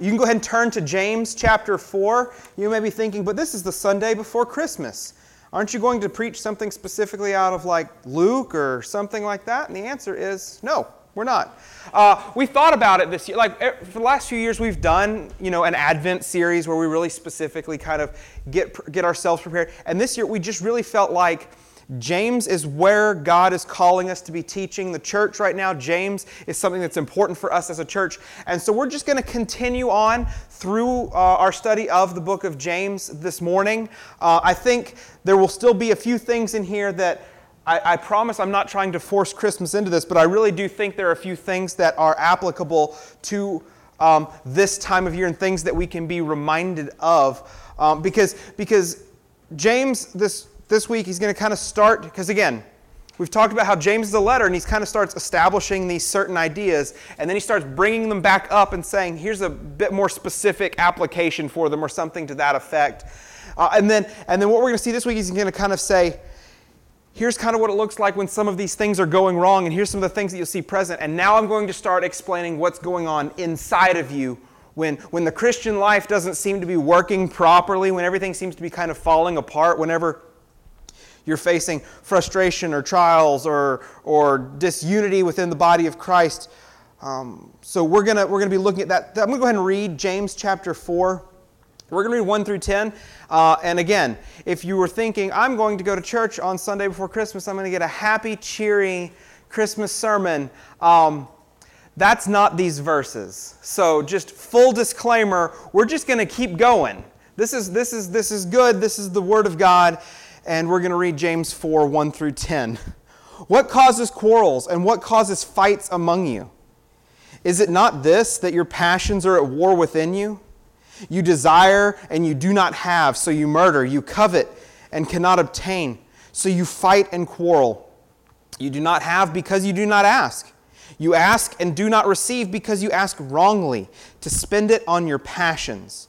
You can go ahead and turn to James chapter 4. You may be thinking, but this is the Sunday before Christmas. Aren't you going to preach something specifically out of like Luke or something like that? And the answer is no, we're not. Uh, we thought about it this year. Like eh, for the last few years, we've done you know an Advent series where we really specifically kind of get get ourselves prepared. And this year, we just really felt like James is where God is calling us to be teaching the church right now. James is something that's important for us as a church. And so we're just going to continue on through uh, our study of the book of James this morning. Uh, I think there will still be a few things in here that I, I, promise I'm not trying to force Christmas into this, but I really do think there are a few things that are applicable to um, this time of year and things that we can be reminded of. Um, because, because James, this this week he's going to kind of start, because again, we've talked about how James is a letter and he kind of starts establishing these certain ideas and then he starts bringing them back up and saying, here's a bit more specific application for them or something to that effect. Uh, and, then, and then what we're going to see this week is he's going to kind of say, here's kind of what it looks like when some of these things are going wrong and here's some of the things that you'll see present. And now I'm going to start explaining what's going on inside of you when, when the Christian life doesn't seem to be working properly, when everything seems to be kind of falling apart, whenever you're facing frustration or trials or, or disunity within the body of Christ. Um, so we're going we're gonna be looking at that. I'm going to go ahead and read James chapter 4. We're going to read 1 through 10. Uh, and again, if you were thinking, I'm going to go to church on Sunday before Christmas, I'm going to get a happy, cheery Christmas sermon. Um, that's not these verses. So just full disclaimer, we're just going to keep going. This is, this, is, this is good. This is the Word of God and we're going to read James 4 1 through 10. What causes quarrels and what causes fights among you? Is it not this, that your passions are at war within you? You desire and you do not have, so you murder. You covet and cannot obtain, so you fight and quarrel. You do not have because you do not ask. You ask and do not receive because you ask wrongly, to spend it on your passions.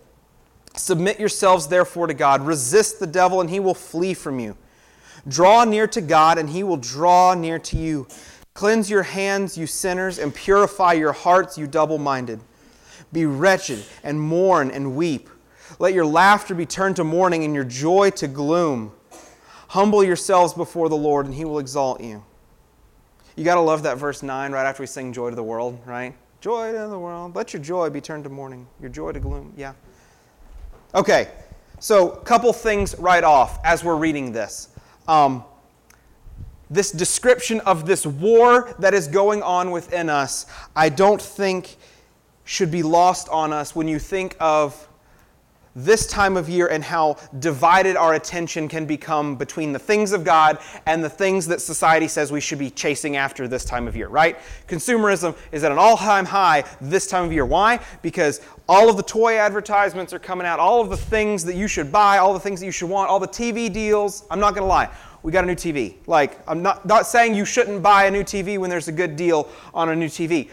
Submit yourselves therefore to God. Resist the devil, and he will flee from you. Draw near to God, and he will draw near to you. Cleanse your hands, you sinners, and purify your hearts, you double minded. Be wretched, and mourn, and weep. Let your laughter be turned to mourning, and your joy to gloom. Humble yourselves before the Lord, and he will exalt you. You got to love that verse 9 right after we sing Joy to the World, right? Joy to the world. Let your joy be turned to mourning, your joy to gloom. Yeah. Okay, so couple things right off as we're reading this. Um, this description of this war that is going on within us, I don't think should be lost on us when you think of this time of year and how divided our attention can become between the things of God and the things that society says we should be chasing after this time of year, right? Consumerism is at an all time high this time of year. Why? Because all of the toy advertisements are coming out, all of the things that you should buy, all the things that you should want, all the TV deals. I'm not going to lie. We got a new TV. Like, I'm not, not saying you shouldn't buy a new TV when there's a good deal on a new TV.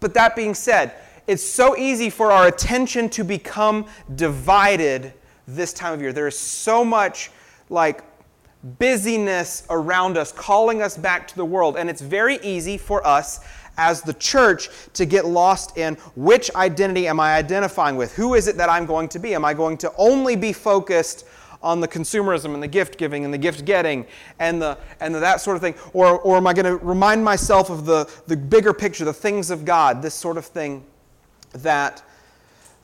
But that being said, it's so easy for our attention to become divided this time of year. There is so much like busyness around us calling us back to the world, and it's very easy for us as the church to get lost in which identity am I identifying with? Who is it that I'm going to be? Am I going to only be focused on the consumerism and the gift giving and the gift getting and the and the, that sort of thing? Or, or am I going to remind myself of the, the bigger picture, the things of God, this sort of thing? that,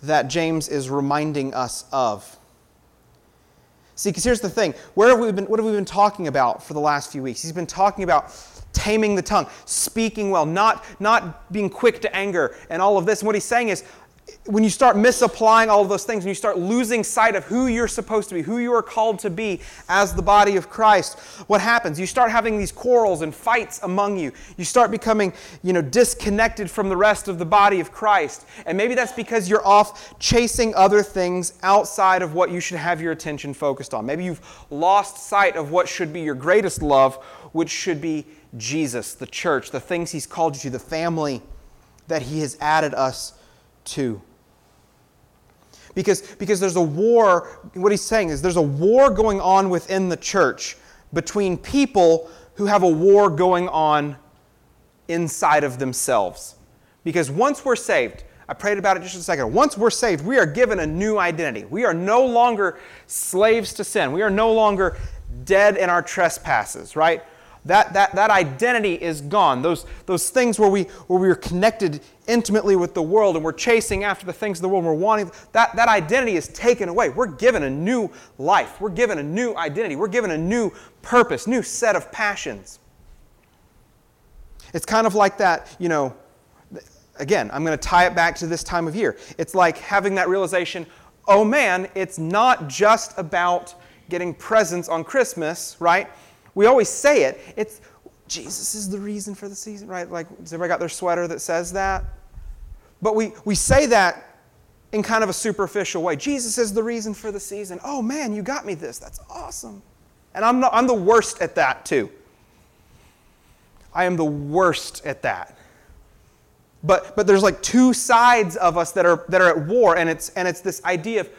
that James is reminding us of. See, because here's the thing where have we been, what have we been talking about for the last few weeks? He's been talking about taming the tongue, speaking well, not, not being quick to anger, and all of this. And what he's saying is, when you start misapplying all of those things and you start losing sight of who you're supposed to be, who you are called to be as the body of Christ, what happens? You start having these quarrels and fights among you. You start becoming, you know, disconnected from the rest of the body of Christ. And maybe that's because you're off chasing other things outside of what you should have your attention focused on. Maybe you've lost sight of what should be your greatest love, which should be Jesus, the church, the things he's called you to, the family that he has added us to. Because, because there's a war, what he's saying is there's a war going on within the church between people who have a war going on inside of themselves. Because once we're saved, I prayed about it just a second. Once we're saved, we are given a new identity. We are no longer slaves to sin. We are no longer dead in our trespasses, right? That, that, that identity is gone. Those, those things where we, where we are connected intimately with the world and we're chasing after the things of the world and we're wanting, that, that identity is taken away. We're given a new life. We're given a new identity. We're given a new purpose, new set of passions. It's kind of like that, you know, again, I'm going to tie it back to this time of year. It's like having that realization oh man, it's not just about getting presents on Christmas, right? We always say it. It's Jesus is the reason for the season, right? Like, has everybody got their sweater that says that? But we, we say that in kind of a superficial way. Jesus is the reason for the season. Oh man, you got me this. That's awesome. And I'm, not, I'm the worst at that too. I am the worst at that. But, but there's like two sides of us that are, that are at war, and it's, and it's this idea of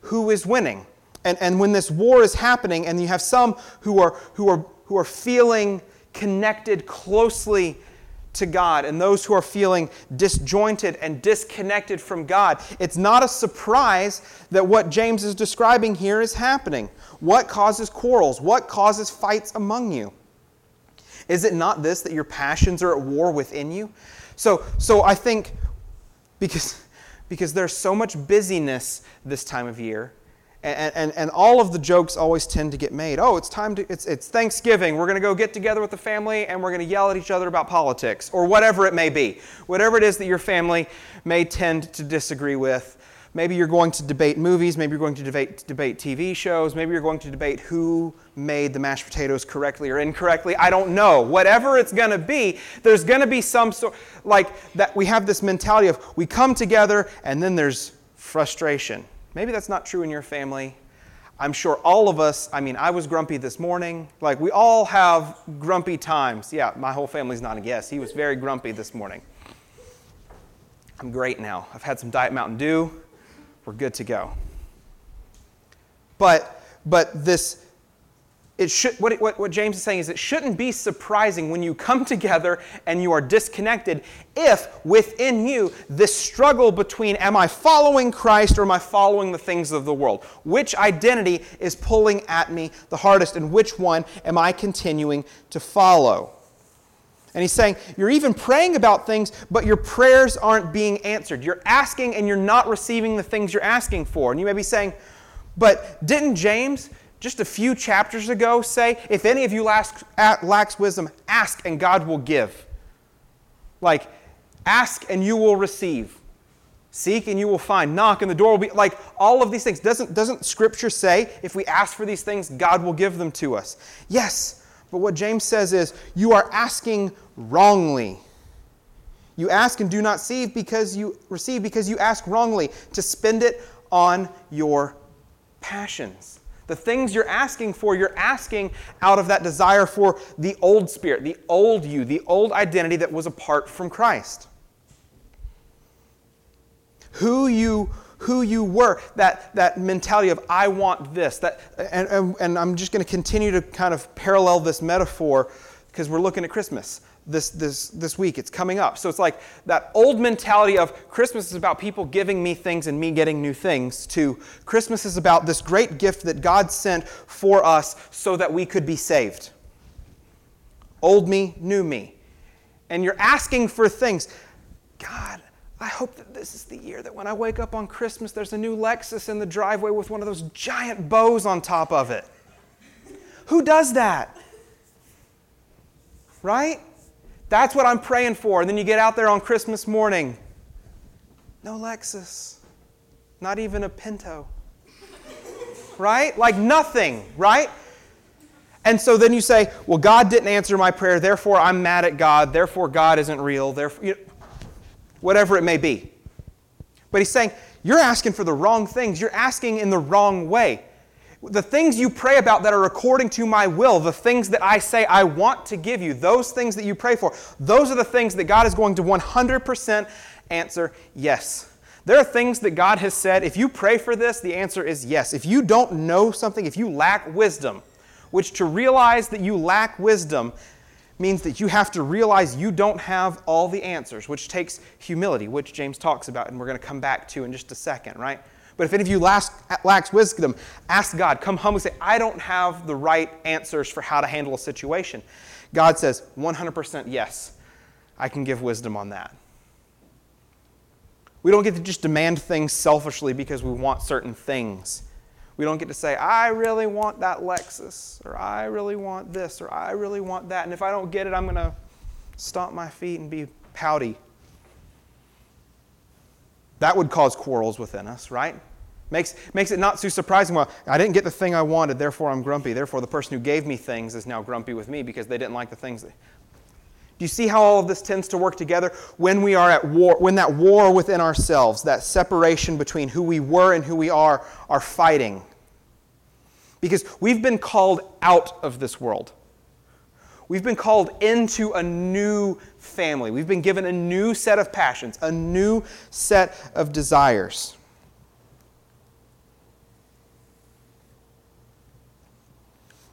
who is winning. And, and when this war is happening, and you have some who are, who are, who are feeling connected closely to God and those who are feeling disjointed and disconnected from God, it's not a surprise that what James is describing here is happening. What causes quarrels? What causes fights among you? Is it not this that your passions are at war within you? So, so I think because, because there's so much busyness this time of year, and, and, and all of the jokes always tend to get made. Oh, it's time to, it's, it's Thanksgiving. We're going to go get together with the family and we're going to yell at each other about politics or whatever it may be. Whatever it is that your family may tend to disagree with. Maybe you're going to debate movies. Maybe you're going to debate, debate TV shows. Maybe you're going to debate who made the mashed potatoes correctly or incorrectly. I don't know. Whatever it's going to be, there's going to be some sort, like that we have this mentality of we come together and then there's frustration Maybe that's not true in your family. I'm sure all of us, I mean, I was grumpy this morning. Like, we all have grumpy times. Yeah, my whole family's not a guess. He was very grumpy this morning. I'm great now. I've had some Diet Mountain Dew. We're good to go. But, but this, it should, what, what, what James is saying is it shouldn't be surprising when you come together and you are disconnected if within you this struggle between am I following Christ or am I following the things of the world? Which identity is pulling at me the hardest and which one am I continuing to follow? And he's saying, You're even praying about things, but your prayers aren't being answered. You're asking and you're not receiving the things you're asking for. And you may be saying, But didn't James just a few chapters ago say, if any of you lacks, wisdom, ask and God will give. Like, ask and you will receive. Seek and you will find. Knock and the door will be like all of these things. Doesn't, doesn't Scripture say if we ask for these things, God will give them to us? Yes, but what James says is you are asking wrongly. You ask and do not receive because you receive because you ask wrongly to spend it on your passions. The things you're asking for, you're asking out of that desire for the old spirit, the old you, the old identity that was apart from Christ. Who you who you were, that, that mentality of I want this. That, and, and, and I'm just going to continue to kind of parallel this metaphor because we're looking at Christmas this, this, this week. It's coming up. So it's like that old mentality of Christmas is about people giving me things and me getting new things, to Christmas is about this great gift that God sent for us so that we could be saved. Old me, new me. And you're asking for things. God, I hope that this is the year that when I wake up on Christmas, there's a new Lexus in the driveway with one of those giant bows on top of it. Who does that? Right? That's what I'm praying for. And then you get out there on Christmas morning No Lexus. Not even a Pinto. right? Like nothing, right? And so then you say, well, God didn't answer my prayer, therefore I'm mad at God, therefore God isn't real, therefore, you know, whatever it may be. But he's saying, you're asking for the wrong things. You're asking in the wrong way. The things you pray about that are according to my will, the things that I say I want to give you, those things that you pray for, those are the things that God is going to 100% answer yes. There are things that God has said, if you pray for this, the answer is yes. If you don't know something, if you lack wisdom, which to realize that you lack wisdom means that you have to realize you don't have all the answers, which takes humility, which James talks about, and we're going to come back to in just a second, right? But if any of you lacks wisdom, ask God. Come humbly say, I don't have the right answers for how to handle a situation. God says, 100% yes, I can give wisdom on that. We don't get to just demand things selfishly because we want certain things. We don't get to say, I really want that Lexus, or I really want this, or I really want that. And if I don't get it, I'm going to stomp my feet and be pouty. That would cause quarrels within us, right? Makes, makes it not too surprising. Well, I didn't get the thing I wanted, therefore I'm grumpy. Therefore, the person who gave me things is now grumpy with me because they didn't like the things. That... Do you see how all of this tends to work together? When we are at war, when that war within ourselves, that separation between who we were and who we are, are fighting. Because we've been called out of this world. We've been called into a new family. We've been given a new set of passions, a new set of desires.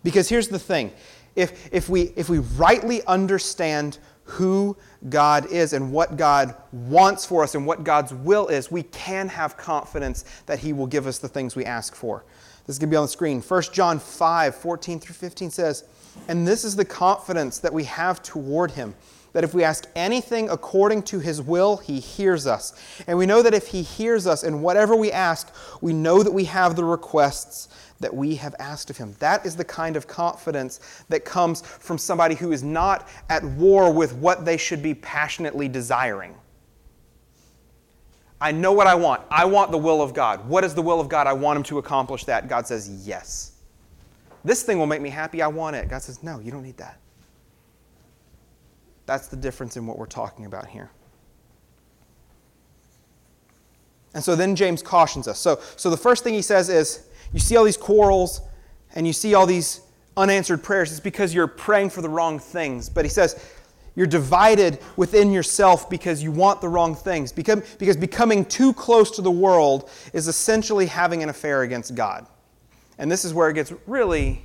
Because here's the thing if, if, we, if we rightly understand who God is and what God wants for us and what God's will is, we can have confidence that He will give us the things we ask for. This is going to be on the screen. 1 John 5 14 through 15 says, And this is the confidence that we have toward Him, that if we ask anything according to His will, He hears us. And we know that if He hears us in whatever we ask, we know that we have the requests that we have asked of him. That is the kind of confidence that comes from somebody who is not at war with what they should be passionately desiring. I know what I want. I want the will of God. What is the will of God? I want him to accomplish that. God says, Yes. This thing will make me happy. I want it. God says, No, you don't need that. That's the difference in what we're talking about here. And so then James cautions us. So, so the first thing he says is you see all these quarrels and you see all these unanswered prayers, it's because you're praying for the wrong things. But he says, you're divided within yourself because you want the wrong things. Because, because becoming too close to the world is essentially having an affair against God. And this is where it gets really,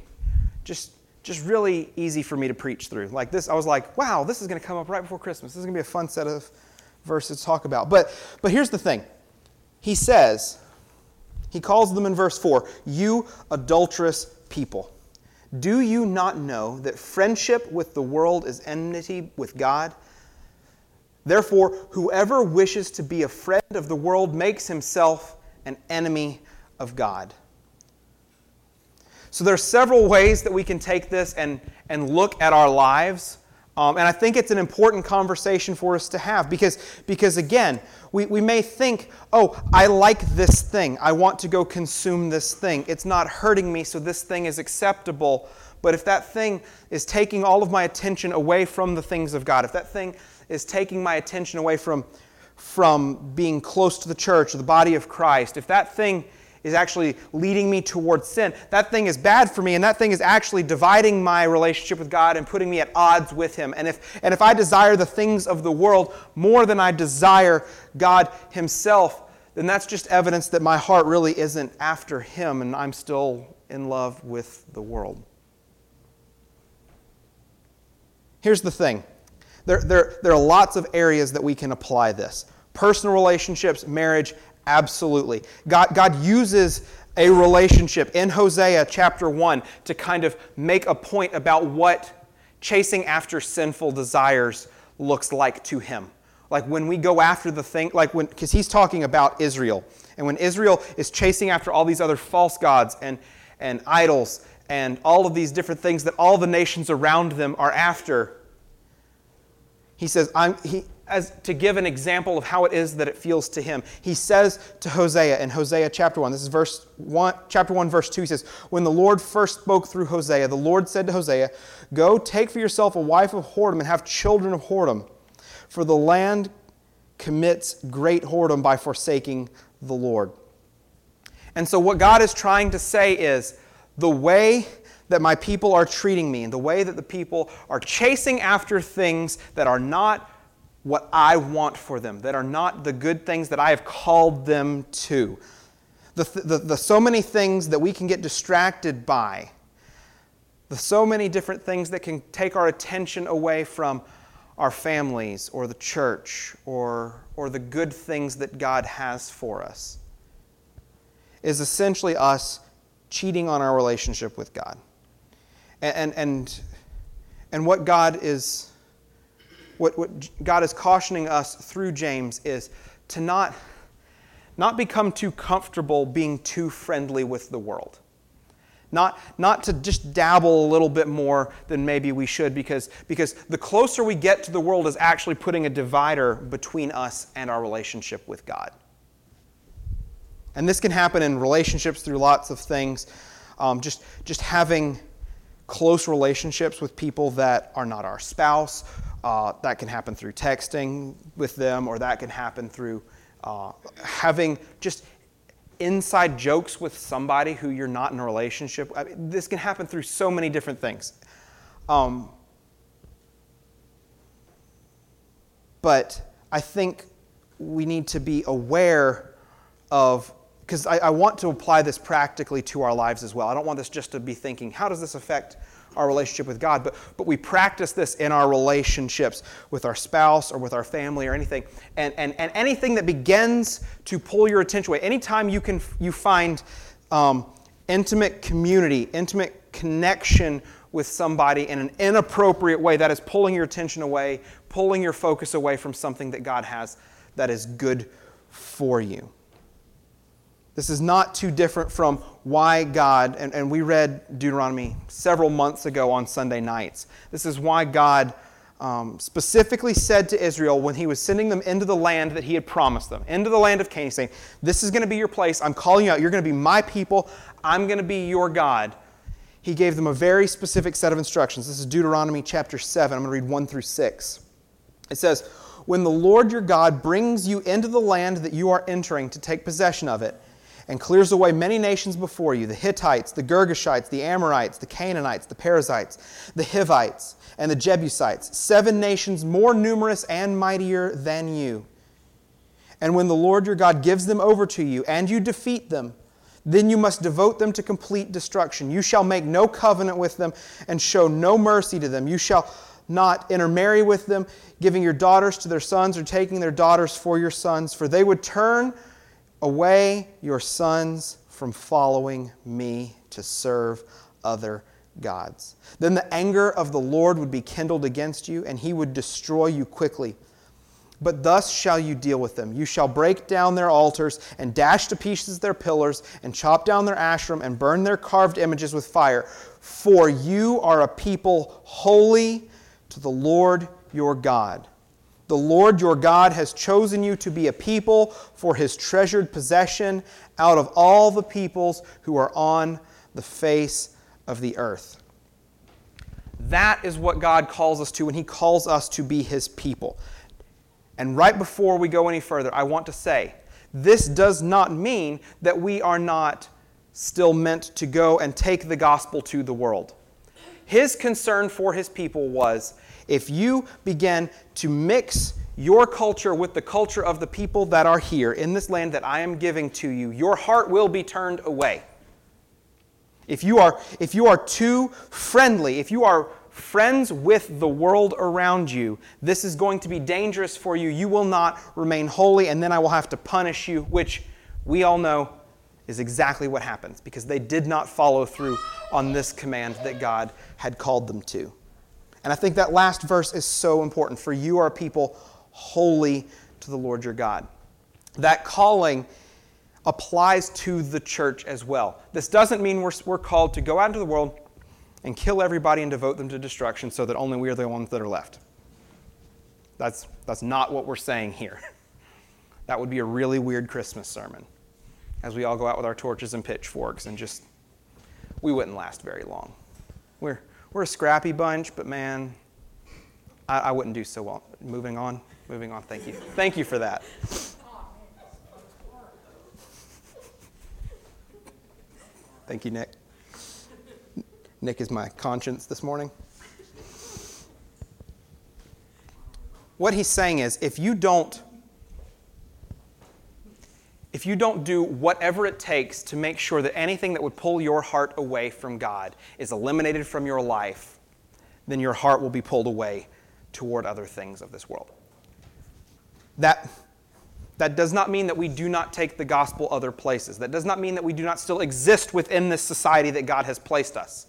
just, just really easy for me to preach through. Like this, I was like, wow, this is going to come up right before Christmas. This is going to be a fun set of verses to talk about. But, but here's the thing He says, he calls them in verse 4 You adulterous people. Do you not know that friendship with the world is enmity with God? Therefore, whoever wishes to be a friend of the world makes himself an enemy of God. So there are several ways that we can take this and, and look at our lives. Um, and I think it's an important conversation for us to have because, because again, we, we may think, oh, I like this thing. I want to go consume this thing. It's not hurting me, so this thing is acceptable. But if that thing is taking all of my attention away from the things of God, if that thing is taking my attention away from, from being close to the church the body of Christ, if that thing is actually leading me towards sin. That thing is bad for me, and that thing is actually dividing my relationship with God and putting me at odds with Him. And if, and if I desire the things of the world more than I desire God Himself, then that's just evidence that my heart really isn't after Him, and I'm still in love with the world. Here's the thing there, there, there are lots of areas that we can apply this personal relationships, marriage, Absolutely. God, God uses a relationship in Hosea chapter 1 to kind of make a point about what chasing after sinful desires looks like to him. Like when we go after the thing, like when, because he's talking about Israel. And when Israel is chasing after all these other false gods and, and idols and all of these different things that all the nations around them are after, he says, I'm, he, as to give an example of how it is that it feels to him. He says to Hosea in Hosea chapter 1, this is verse 1, chapter 1, verse 2, he says, When the Lord first spoke through Hosea, the Lord said to Hosea, Go take for yourself a wife of whoredom and have children of whoredom, for the land commits great whoredom by forsaking the Lord. And so, what God is trying to say is the way that my people are treating me and the way that the people are chasing after things that are not what I want for them, that are not the good things that I have called them to. The, the, the so many things that we can get distracted by, the so many different things that can take our attention away from our families or the church or, or the good things that God has for us, is essentially us cheating on our relationship with God. And, and, and what God is what, what God is cautioning us through James is to not, not become too comfortable being too friendly with the world. Not, not to just dabble a little bit more than maybe we should, because, because the closer we get to the world is actually putting a divider between us and our relationship with God. And this can happen in relationships through lots of things. Um, just, just having close relationships with people that are not our spouse. Uh, that can happen through texting with them, or that can happen through uh, having just inside jokes with somebody who you're not in a relationship. I mean, this can happen through so many different things. Um, but I think we need to be aware of because I, I, want to apply this practically to our lives as well. I don't want this just to be thinking, how does this affect our relationship with God? But, but we practice this in our relationships with our spouse or with our family or anything. And, and, and anything that begins to pull your attention away, anytime you, can, you find um, intimate community, intimate connection with somebody in an inappropriate way, that is pulling your attention away, pulling your focus away from something that God has that is good for you. This is not too different from why God, and, and we read Deuteronomy several months ago on Sunday nights. This is why God um, specifically said to Israel when he was sending them into the land that he had promised them, into the land of Canaan, saying, This is going to be your place. I'm calling you out. You're going to be my people. I'm going to be your God. He gave them a very specific set of instructions. This is Deuteronomy chapter 7. I'm going to read 1 through 6. It says, When the Lord your God brings you into the land that you are entering to take possession of it, and clears away many nations before you the Hittites, the Girgashites, the Amorites, the Canaanites, the Perizzites, the Hivites, and the Jebusites, seven nations more numerous and mightier than you. And when the Lord your God gives them over to you, and you defeat them, then you must devote them to complete destruction. You shall make no covenant with them and show no mercy to them. You shall not intermarry with them, giving your daughters to their sons or taking their daughters for your sons, for they would turn away your sons from following me to serve other gods. Then the anger of the Lord would be kindled against you, and he would destroy you quickly. But thus shall you deal with them. You shall break down their altars, and dash to pieces their pillars, and chop down their Asherim, and burn their carved images with fire. For you are a people holy to the Lord your God. The Lord your God has chosen you to be a people for his treasured possession out of all the peoples who are on the face of the earth. That is what God calls us to when he calls us to be his people. And right before we go any further, I want to say this does not mean that we are not still meant to go and take the gospel to the world. His concern for his people was if you begin to mix your culture with the culture of the people that are here in this land that I am giving to you, your heart will be turned away. If you are, if you are too friendly, if you are friends with the world around you, this is going to be dangerous for you. You will not remain holy, and then I will have to punish you, which we all know is exactly what happens because they did not follow through on this command that God had called them to. And I think that last verse is so important. For you are people holy to the Lord your God. That calling applies to the church as well. This doesn't mean we're, we're called to go out into the world and kill everybody and devote them to destruction so that only we are the ones that are left. That's, that's not what we're saying here. That would be a really weird Christmas sermon as we all go out with our torches and pitchforks and just, we wouldn't last very long. We're, we're a scrappy bunch, but man, I, I wouldn't do so well. Moving on, moving on. Thank you. Thank you for that. Thank you, Nick. Nick is my conscience this morning. What he's saying is if you don't if you don't do whatever it takes to make sure that anything that would pull your heart away from God is eliminated from your life, then your heart will be pulled away toward other things of this world. That, that does not mean that we do not take the gospel other places. That does not mean that we do not still exist within this society that God has placed us.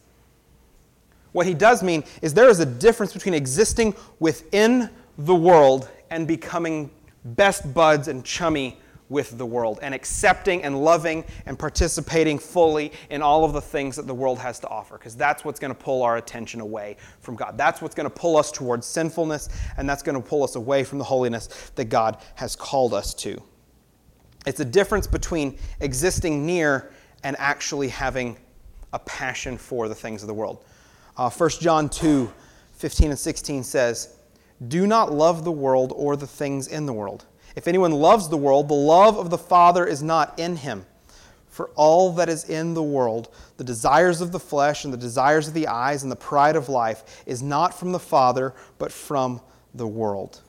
What he does mean is there is a difference between existing within the world and becoming best buds and chummy with the world and accepting and loving and participating fully in all of the things that the world has to offer because that's what's going to pull our attention away from God. That's what's going to pull us towards sinfulness and that's going to pull us away from the holiness that God has called us to. It's a difference between existing near and actually having a passion for the things of the world. Uh, 1 John 2 15 and 16 says, Do not love the world or the things in the world. If anyone loves the world, the love of the Father is not in him. For all that is in the world, the desires of the flesh and the desires of the eyes and the pride of life, is not from the Father, but from the world.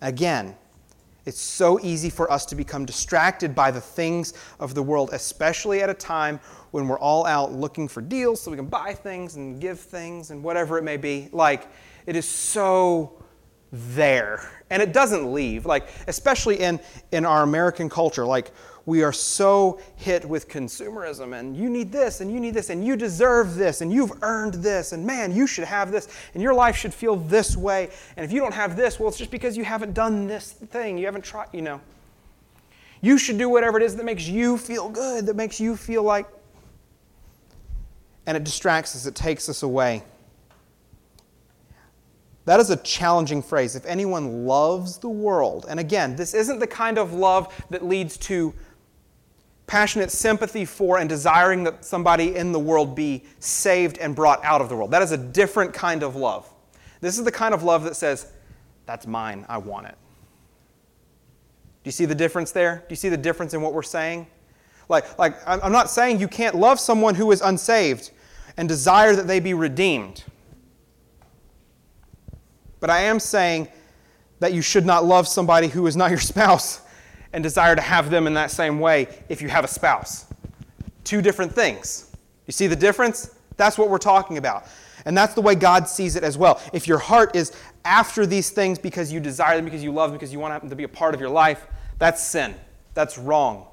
Again, it's so easy for us to become distracted by the things of the world, especially at a time when we're all out looking for deals so we can buy things and give things and whatever it may be. Like, it is so there. And it doesn't leave. Like, especially in, in our American culture, like, we are so hit with consumerism and you need this and you need this and you deserve this and you've earned this and man, you should have this and your life should feel this way. And if you don't have this, well, it's just because you haven't done this thing. You haven't tried, you know. You should do whatever it is that makes you feel good, that makes you feel like and it distracts us, it takes us away. That is a challenging phrase. If anyone loves the world, and again, this isn't the kind of love that leads to passionate sympathy for and desiring that somebody in the world be saved and brought out of the world. That is a different kind of love. This is the kind of love that says, That's mine, I want it. Do you see the difference there? Do you see the difference in what we're saying? Like, like I'm not saying you can't love someone who is unsaved and desire that they be redeemed. But I am saying that you should not love somebody who is not your spouse and desire to have them in that same way if you have a spouse. Two different things. You see the difference? That's what we're talking about. And that's the way God sees it as well. If your heart is after these things because you desire them, because you love them, because you want them to be a part of your life, that's sin. That's wrong.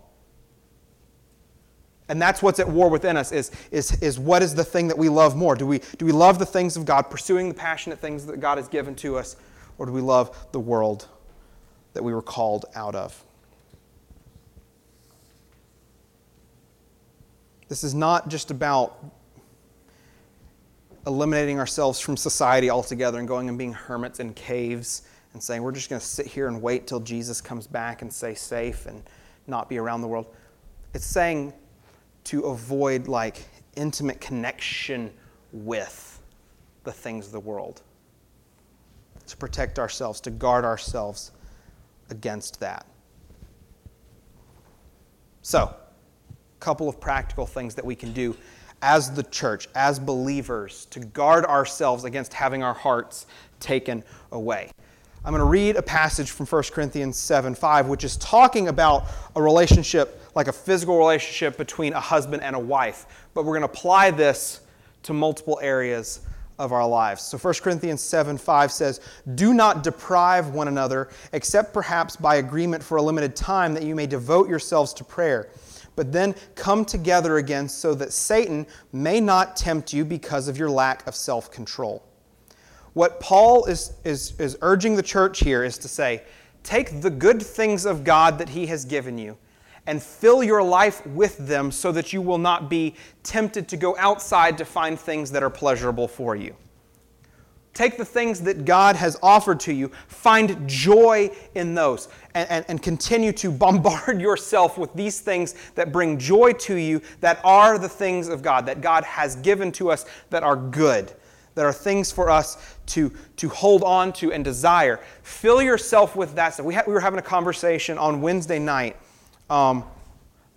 And that's what's at war within us is, is, is what is the thing that we love more? Do we, do we love the things of God, pursuing the passionate things that God has given to us, or do we love the world that we were called out of? This is not just about eliminating ourselves from society altogether and going and being hermits in caves and saying we're just going to sit here and wait till Jesus comes back and stay safe and not be around the world. It's saying to avoid like intimate connection with the things of the world, to protect ourselves, to guard ourselves against that. So, a couple of practical things that we can do as the church, as believers, to guard ourselves against having our hearts taken away. I'm going to read a passage from 1 Corinthians 7 5, which is talking about a relationship, like a physical relationship between a husband and a wife. But we're going to apply this to multiple areas of our lives. So 1 Corinthians 7 5 says, Do not deprive one another, except perhaps by agreement for a limited time, that you may devote yourselves to prayer. But then come together again so that Satan may not tempt you because of your lack of self control. What Paul is, is, is urging the church here is to say, take the good things of God that he has given you and fill your life with them so that you will not be tempted to go outside to find things that are pleasurable for you. Take the things that God has offered to you, find joy in those, and, and, and, continue to bombard yourself with these things that bring joy to you, that are the things of God, that God has given to us that are good, that are things for us to, to hold on to and desire. Fill yourself with that stuff. We, ha- we were having a conversation on Wednesday night. Um,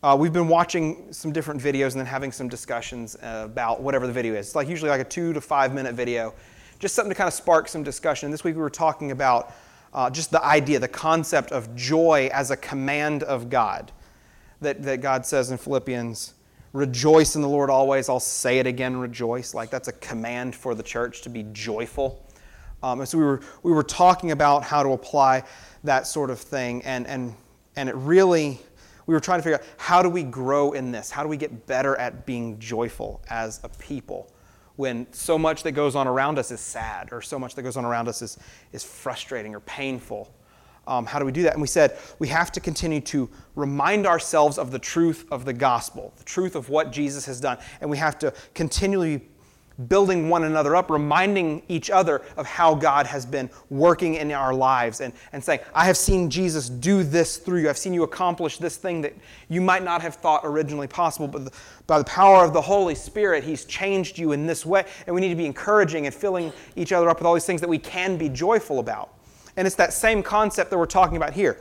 uh, we've been watching some different videos and then having some discussions about whatever the video is. It's like usually like a two to five minute video just something to kind of spark some discussion. This week we were talking about uh, just the idea, the concept of joy as a command of God. That, that God says in Philippians, rejoice in the Lord always. I'll say it again, rejoice. Like that's a command for the church to be joyful. Um, and so we were, we were talking about how to apply that sort of thing. And, and, and it really, we were trying to figure out how do we grow in this? How do we get better at being joyful as a people? when so much that goes on around us is sad or so much that goes on around us is, is frustrating or painful. Um, how do we do that? And we said we have to continue to remind ourselves of the truth of the gospel, the truth of what Jesus has done. And we have to continually building one another up, reminding each other of how God has been working in our lives and, and saying, I have seen Jesus do this through you. I've seen you accomplish this thing that you might not have thought originally possible, but the, by the power of the Holy Spirit, He's changed you in this way. And we need to be encouraging and filling each other up with all these things that we can be joyful about. And it's that same concept that we're talking about here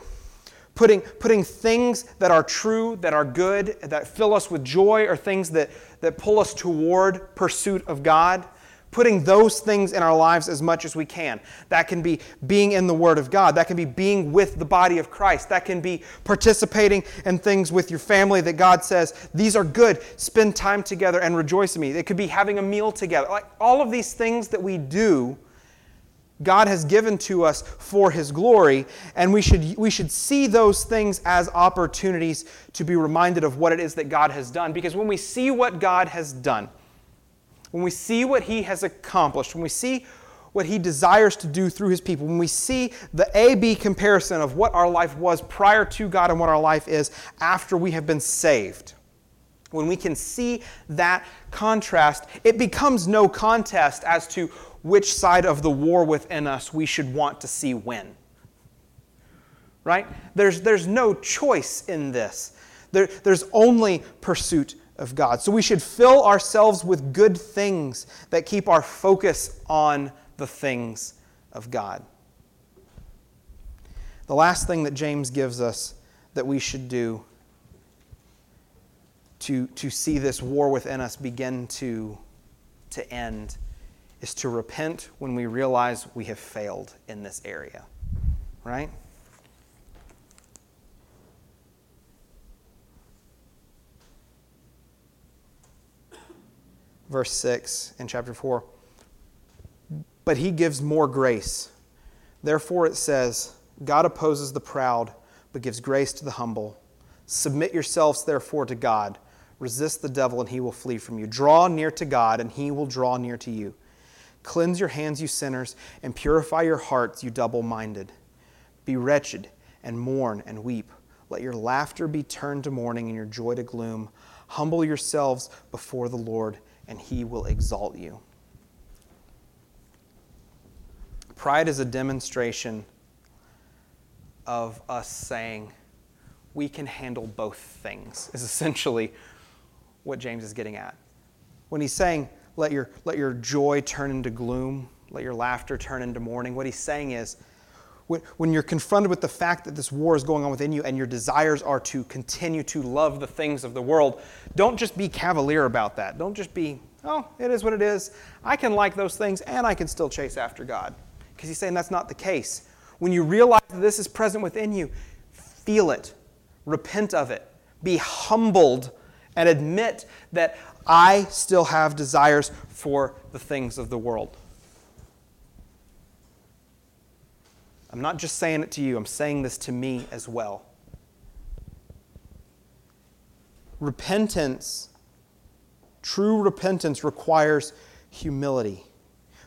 putting, putting things that are true, that are good, that fill us with joy, or things that, that pull us toward pursuit of God, putting those things in our lives as much as we can. That can be being in the Word of God. That can be being with the body of Christ. That can be participating in things with your family that God says, these are good. Spend time together and rejoice in me. It could be having a meal together. Like all of these things that we do God has given to us for His glory, and we should, we should see those things as opportunities to be reminded of what it is that God has done. Because when we see what God has done, when we see what He has accomplished, when we see what He desires to do through His people, when we see the A B comparison of what our life was prior to God and what our life is after we have been saved, when we can see that contrast, it becomes no contest as to which side of the war within us we should want to see win. Right? There's, there's no choice in this. There, there's only pursuit of God. So we should fill ourselves with good things that keep our focus on the things of God. The last thing that James gives us that we should do to, to see this war within us begin to, to end is to repent when we realize we have failed in this area. Right? Verse 6 in chapter 4. But he gives more grace. Therefore it says, God opposes the proud, but gives grace to the humble. Submit yourselves, therefore, to God. Resist the devil, and he will flee from you. Draw near to God, and he will draw near to you. Cleanse your hands, you sinners, and purify your hearts, you double minded. Be wretched and mourn and weep. Let your laughter be turned to mourning and your joy to gloom. Humble yourselves before the Lord, and he will exalt you. Pride is a demonstration of us saying, we can handle both things, is essentially what James is getting at. When he's saying, let your, let your joy turn into gloom, let your laughter turn into mourning. What he's saying is, when, when you're confronted with the fact that this war is going on within you and your desires are to continue to love the things of the world, don't just be cavalier about that. Don't just be, oh, it is what it is. I can like those things and I can still chase after God. Because he's saying that's not the case. When you realize that this is present within you, feel it, repent of it, be humbled, and admit that I still have desires for the things of the world. I'm not just saying it to you, I'm saying this to me as well. Repentance, true repentance, requires humility.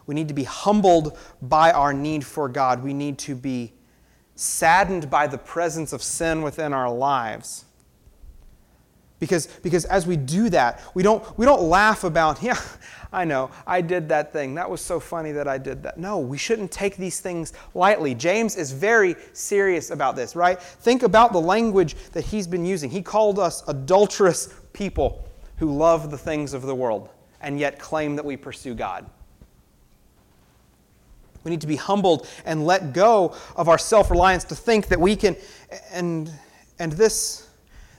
We need to be humbled by our need for God. We need to be saddened by the presence of sin within our lives Because, because as we do that, we don't, we don't laugh about, yeah, I know, I did that thing. That was so funny that I did that. No, we shouldn't take these things lightly. James is very serious about this, right? Think about the language that he's been using. He called us adulterous people who love the things of the world and yet claim that we pursue God. We need to be humbled and let go of our self reliance to think that we can, and, and this,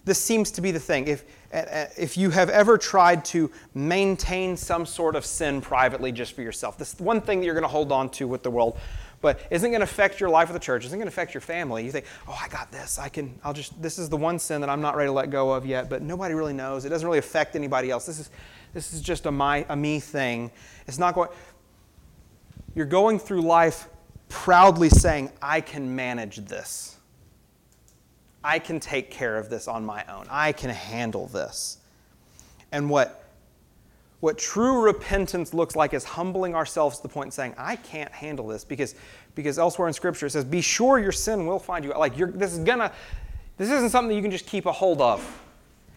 this seems to be the thing. If, uh, uh, if you have ever tried to maintain some sort of sin privately just for yourself, this one thing that you're going to hold on to with the world, but isn't going to affect your life with the church, isn't going to affect your family. You think, oh, I got this. I can, I'll just, this is the one sin that I'm not ready to let go of yet, but nobody really knows. It doesn't really affect anybody else. This is, this is just a, my, a me thing. It's not going, you're going through life proudly saying, I can manage this. I can take care of this on my own. I can handle this. And what, what true repentance looks like is humbling ourselves to the point of saying, I can't handle this because, because elsewhere in Scripture it says, be sure your sin will find you. Like you're, this is gonna, this isn't something you can just keep a hold of.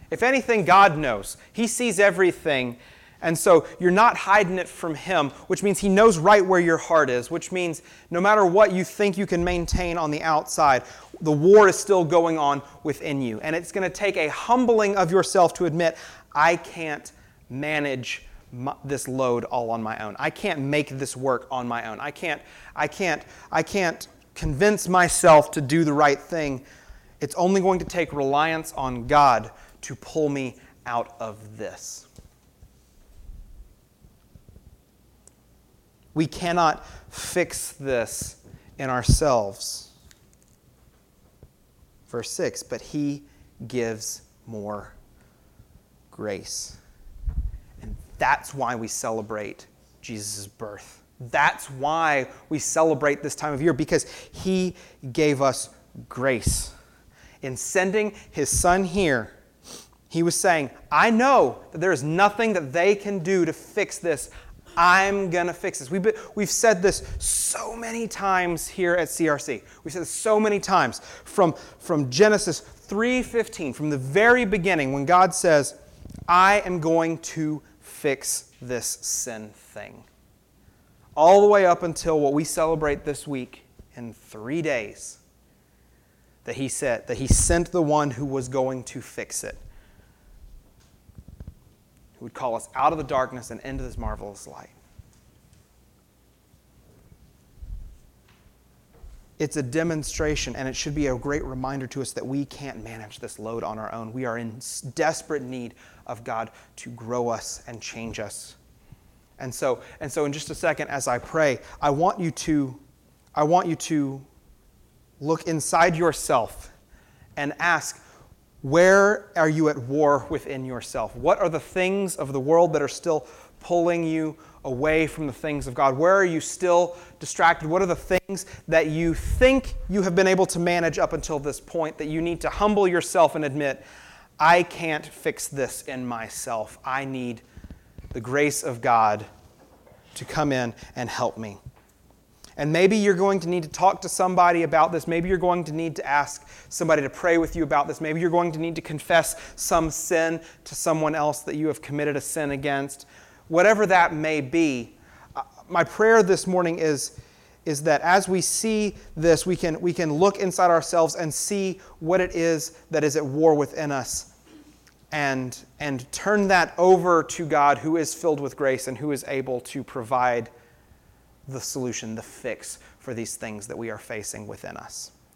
If anything, God knows. He sees everything, and so you're not hiding it from Him, which means He knows right where your heart is, which means no matter what you think you can maintain on the outside, the war is still going on within you. And it's going to take a humbling of yourself to admit, I can't manage my, this load all on my own. I can't make this work on my own. I can't, I can't, I can't convince myself to do the right thing. It's only going to take reliance on God to pull me out of this. We cannot fix this in ourselves. Verse 6 But he gives more grace. And that's why we celebrate Jesus' birth. That's why we celebrate this time of year, because he gave us grace. In sending his son here, he was saying, I know that there is nothing that they can do to fix this. I'm going to fix this. We've, been, we've said this so many times here at CRC. We've said this so many times from, from Genesis 3:15, from the very beginning when God says, I am going to fix this sin thing. All the way up until what we celebrate this week in three days. That he said, that he sent the one who was going to fix it who would call us out of the darkness and into this marvelous light. It's a demonstration, and it should be a great reminder to us that we can't manage this load on our own. We are in desperate need of God to grow us and change us. And so, and so in just a second, as I pray, I want you to, I want you to look inside yourself and ask, where are you at war within yourself? What are the things of the world that are still pulling you away from the things of God? Where are you still distracted? What are the things that you think you have been able to manage up until this point that you need to humble yourself and admit, I can't fix this in myself. I need the grace of God to come in and help me. And maybe you're going to need to talk to somebody about this. Maybe you're going to need to ask somebody to pray with you about this. Maybe you're going to need to confess some sin to someone else that you have committed a sin against. Whatever that may be, uh, my prayer this morning is, is that as we see this, we can, we can look inside ourselves and see what it is that is at war within us and, and turn that over to God who is filled with grace and who is able to provide the solution, the fix for these things that we are facing within us.